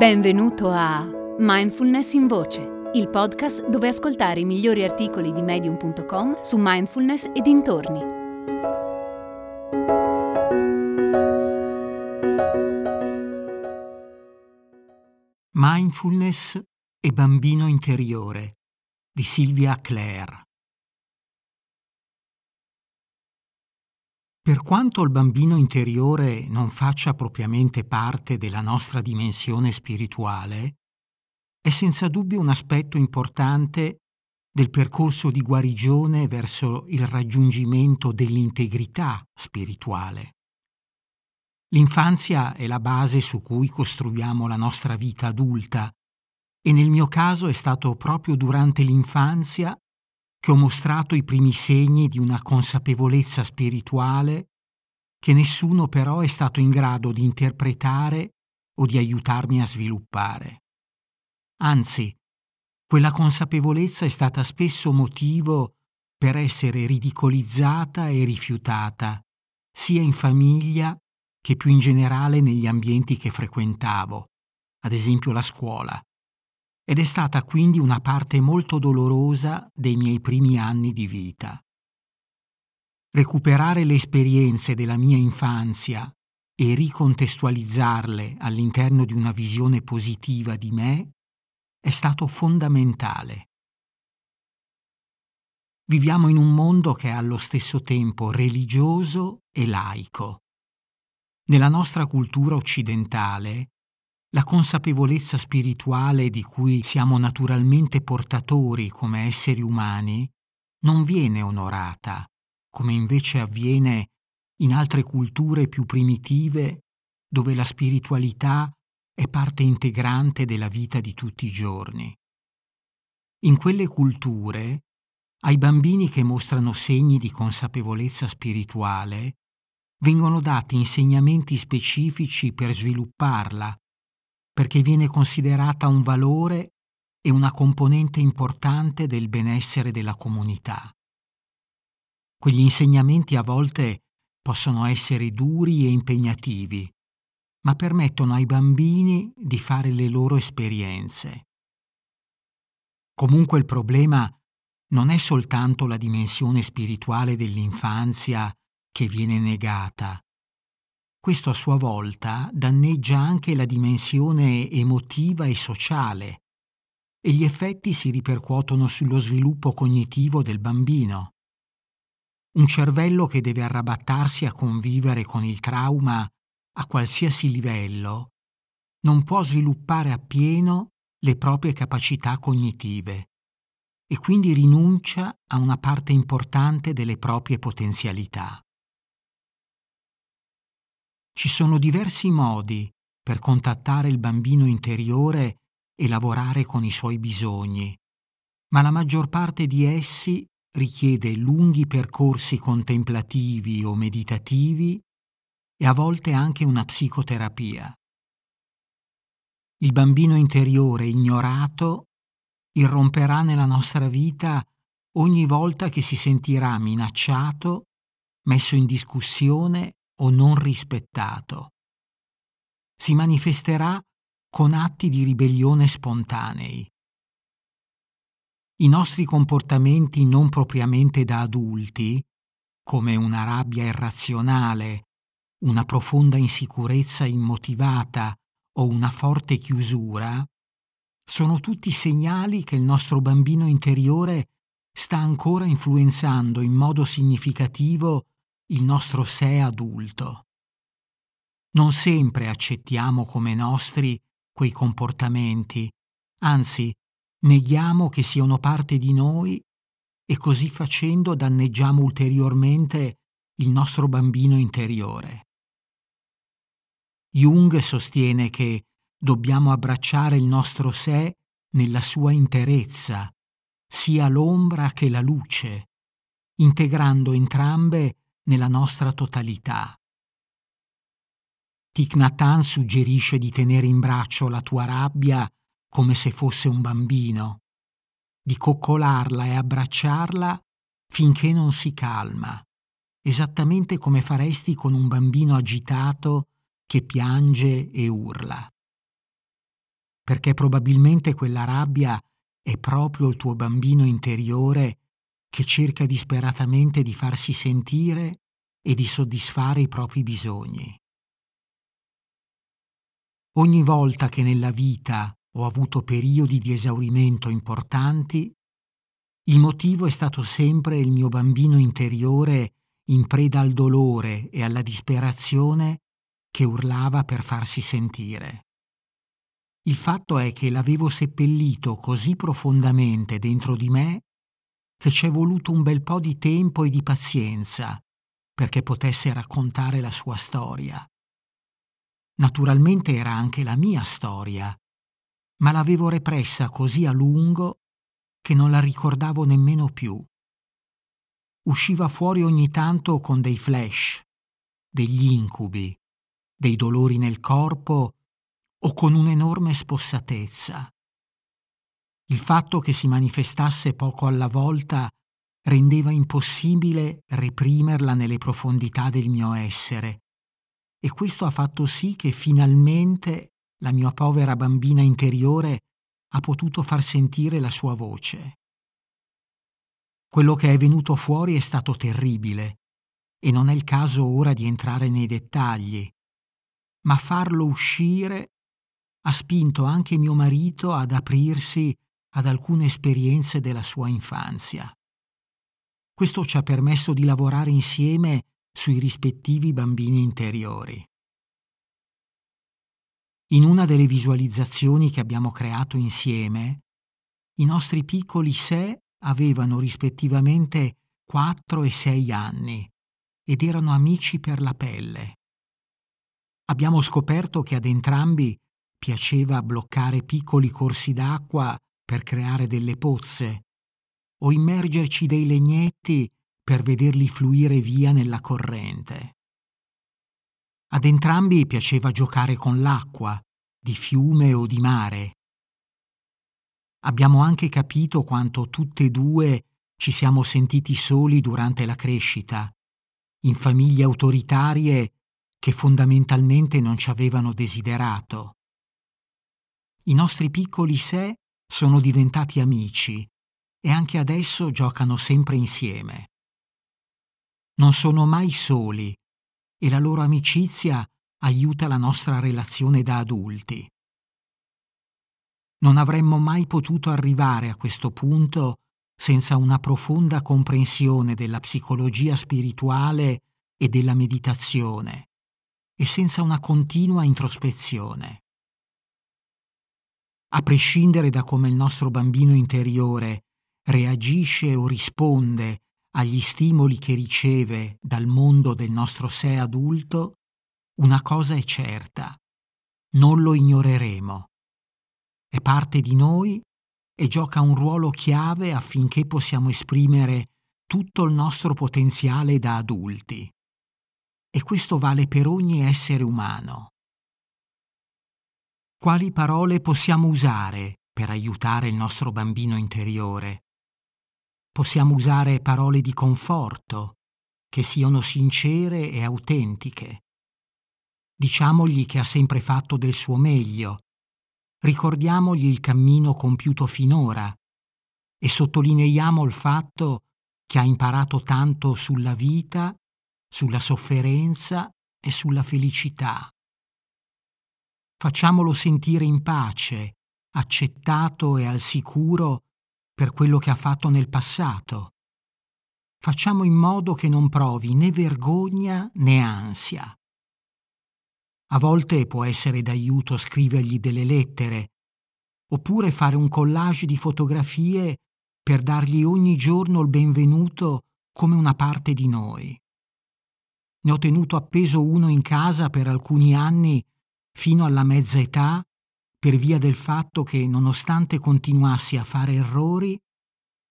Benvenuto a Mindfulness in Voce, il podcast dove ascoltare i migliori articoli di medium.com su mindfulness e dintorni. Mindfulness e bambino interiore di Silvia Clare. Per quanto il bambino interiore non faccia propriamente parte della nostra dimensione spirituale, è senza dubbio un aspetto importante del percorso di guarigione verso il raggiungimento dell'integrità spirituale. L'infanzia è la base su cui costruiamo la nostra vita adulta e nel mio caso è stato proprio durante l'infanzia che ho mostrato i primi segni di una consapevolezza spirituale che nessuno però è stato in grado di interpretare o di aiutarmi a sviluppare. Anzi, quella consapevolezza è stata spesso motivo per essere ridicolizzata e rifiutata, sia in famiglia che più in generale negli ambienti che frequentavo, ad esempio la scuola ed è stata quindi una parte molto dolorosa dei miei primi anni di vita. Recuperare le esperienze della mia infanzia e ricontestualizzarle all'interno di una visione positiva di me è stato fondamentale. Viviamo in un mondo che è allo stesso tempo religioso e laico. Nella nostra cultura occidentale la consapevolezza spirituale di cui siamo naturalmente portatori come esseri umani non viene onorata, come invece avviene in altre culture più primitive dove la spiritualità è parte integrante della vita di tutti i giorni. In quelle culture, ai bambini che mostrano segni di consapevolezza spirituale, vengono dati insegnamenti specifici per svilupparla perché viene considerata un valore e una componente importante del benessere della comunità. Quegli insegnamenti a volte possono essere duri e impegnativi, ma permettono ai bambini di fare le loro esperienze. Comunque il problema non è soltanto la dimensione spirituale dell'infanzia che viene negata, questo a sua volta danneggia anche la dimensione emotiva e sociale e gli effetti si ripercuotono sullo sviluppo cognitivo del bambino. Un cervello che deve arrabattarsi a convivere con il trauma a qualsiasi livello non può sviluppare appieno le proprie capacità cognitive e quindi rinuncia a una parte importante delle proprie potenzialità. Ci sono diversi modi per contattare il bambino interiore e lavorare con i suoi bisogni, ma la maggior parte di essi richiede lunghi percorsi contemplativi o meditativi e a volte anche una psicoterapia. Il bambino interiore ignorato irromperà nella nostra vita ogni volta che si sentirà minacciato, messo in discussione o non rispettato. Si manifesterà con atti di ribellione spontanei. I nostri comportamenti non propriamente da adulti, come una rabbia irrazionale, una profonda insicurezza immotivata o una forte chiusura, sono tutti segnali che il nostro bambino interiore sta ancora influenzando in modo significativo il nostro sé adulto. Non sempre accettiamo come nostri quei comportamenti, anzi neghiamo che siano parte di noi e così facendo danneggiamo ulteriormente il nostro bambino interiore. Jung sostiene che dobbiamo abbracciare il nostro sé nella sua interezza, sia l'ombra che la luce, integrando entrambe nella nostra totalità. Thich Nhat suggerisce di tenere in braccio la tua rabbia come se fosse un bambino, di coccolarla e abbracciarla finché non si calma, esattamente come faresti con un bambino agitato che piange e urla. perché probabilmente quella rabbia è proprio il tuo bambino interiore che cerca disperatamente di farsi sentire e di soddisfare i propri bisogni. Ogni volta che nella vita ho avuto periodi di esaurimento importanti, il motivo è stato sempre il mio bambino interiore in preda al dolore e alla disperazione che urlava per farsi sentire. Il fatto è che l'avevo seppellito così profondamente dentro di me che ci è voluto un bel po' di tempo e di pazienza perché potesse raccontare la sua storia. Naturalmente era anche la mia storia, ma l'avevo repressa così a lungo che non la ricordavo nemmeno più. Usciva fuori ogni tanto con dei flash, degli incubi, dei dolori nel corpo o con un'enorme spossatezza. Il fatto che si manifestasse poco alla volta rendeva impossibile reprimerla nelle profondità del mio essere, e questo ha fatto sì che finalmente la mia povera bambina interiore ha potuto far sentire la sua voce. Quello che è venuto fuori è stato terribile, e non è il caso ora di entrare nei dettagli, ma farlo uscire ha spinto anche mio marito ad aprirsi ad alcune esperienze della sua infanzia. Questo ci ha permesso di lavorare insieme sui rispettivi bambini interiori. In una delle visualizzazioni che abbiamo creato insieme, i nostri piccoli sé avevano rispettivamente 4 e 6 anni ed erano amici per la pelle abbiamo scoperto che ad entrambi piaceva bloccare piccoli corsi d'acqua per creare delle pozze o immergerci dei legnetti per vederli fluire via nella corrente. Ad entrambi piaceva giocare con l'acqua, di fiume o di mare. Abbiamo anche capito quanto tutte e due ci siamo sentiti soli durante la crescita, in famiglie autoritarie che fondamentalmente non ci avevano desiderato. I nostri piccoli sé sono diventati amici e anche adesso giocano sempre insieme. Non sono mai soli e la loro amicizia aiuta la nostra relazione da adulti. Non avremmo mai potuto arrivare a questo punto senza una profonda comprensione della psicologia spirituale e della meditazione e senza una continua introspezione. A prescindere da come il nostro bambino interiore reagisce o risponde agli stimoli che riceve dal mondo del nostro sé adulto, una cosa è certa, non lo ignoreremo. È parte di noi e gioca un ruolo chiave affinché possiamo esprimere tutto il nostro potenziale da adulti e questo vale per ogni essere umano. Quali parole possiamo usare per aiutare il nostro bambino interiore? Possiamo usare parole di conforto, che siano sincere e autentiche. Diciamogli che ha sempre fatto del suo meglio, ricordiamogli il cammino compiuto finora e sottolineiamo il fatto che ha imparato tanto sulla vita sulla sofferenza e sulla felicità. Facciamolo sentire in pace, accettato e al sicuro per quello che ha fatto nel passato. Facciamo in modo che non provi né vergogna né ansia. A volte può essere d'aiuto scrivergli delle lettere, oppure fare un collage di fotografie per dargli ogni giorno il benvenuto come una parte di noi. Ne ho tenuto appeso uno in casa per alcuni anni fino alla mezza età per via del fatto che, nonostante continuassi a fare errori,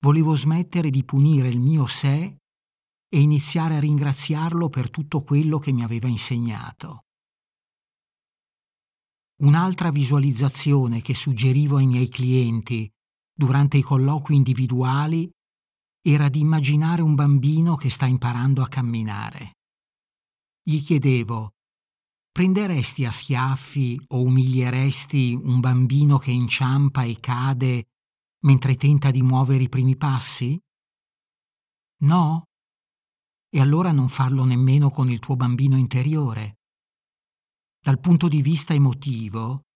volevo smettere di punire il mio sé e iniziare a ringraziarlo per tutto quello che mi aveva insegnato. Un'altra visualizzazione che suggerivo ai miei clienti durante i colloqui individuali era di immaginare un bambino che sta imparando a camminare. Gli chiedevo, prenderesti a schiaffi o umilieresti un bambino che inciampa e cade mentre tenta di muovere i primi passi? No? E allora non farlo nemmeno con il tuo bambino interiore. Dal punto di vista emotivo,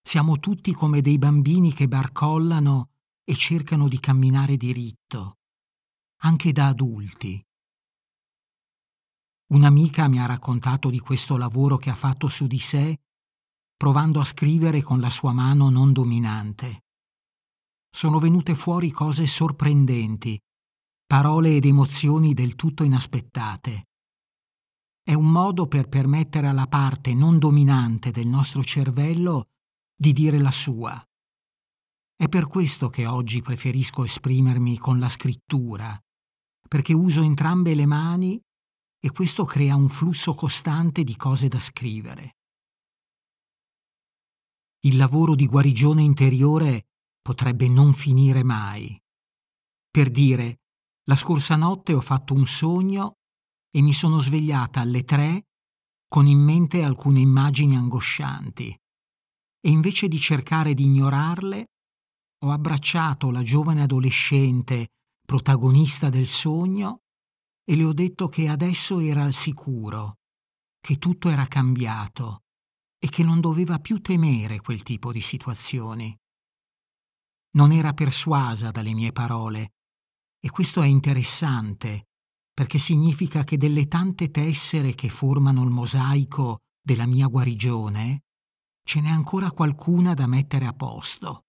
siamo tutti come dei bambini che barcollano e cercano di camminare diritto, anche da adulti. Un'amica mi ha raccontato di questo lavoro che ha fatto su di sé, provando a scrivere con la sua mano non dominante. Sono venute fuori cose sorprendenti, parole ed emozioni del tutto inaspettate. È un modo per permettere alla parte non dominante del nostro cervello di dire la sua. È per questo che oggi preferisco esprimermi con la scrittura, perché uso entrambe le mani e questo crea un flusso costante di cose da scrivere. Il lavoro di guarigione interiore potrebbe non finire mai. Per dire, la scorsa notte ho fatto un sogno e mi sono svegliata alle tre con in mente alcune immagini angoscianti e invece di cercare di ignorarle ho abbracciato la giovane adolescente protagonista del sogno e le ho detto che adesso era al sicuro, che tutto era cambiato e che non doveva più temere quel tipo di situazioni. Non era persuasa dalle mie parole e questo è interessante perché significa che delle tante tessere che formano il mosaico della mia guarigione, ce n'è ancora qualcuna da mettere a posto.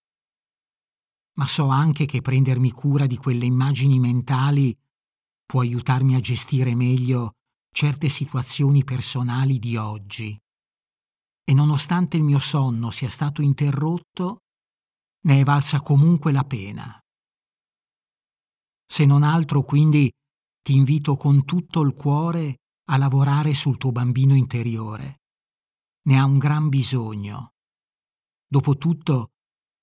Ma so anche che prendermi cura di quelle immagini mentali può aiutarmi a gestire meglio certe situazioni personali di oggi. E nonostante il mio sonno sia stato interrotto, ne è valsa comunque la pena. Se non altro, quindi, ti invito con tutto il cuore a lavorare sul tuo bambino interiore. Ne ha un gran bisogno. Dopotutto,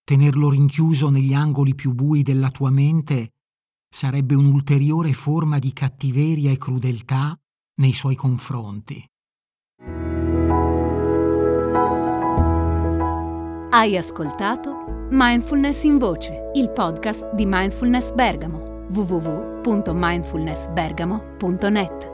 tenerlo rinchiuso negli angoli più bui della tua mente sarebbe un'ulteriore forma di cattiveria e crudeltà nei suoi confronti. Hai ascoltato Mindfulness in Voce, il podcast di Mindfulness Bergamo www.mindfulnessbergamo.net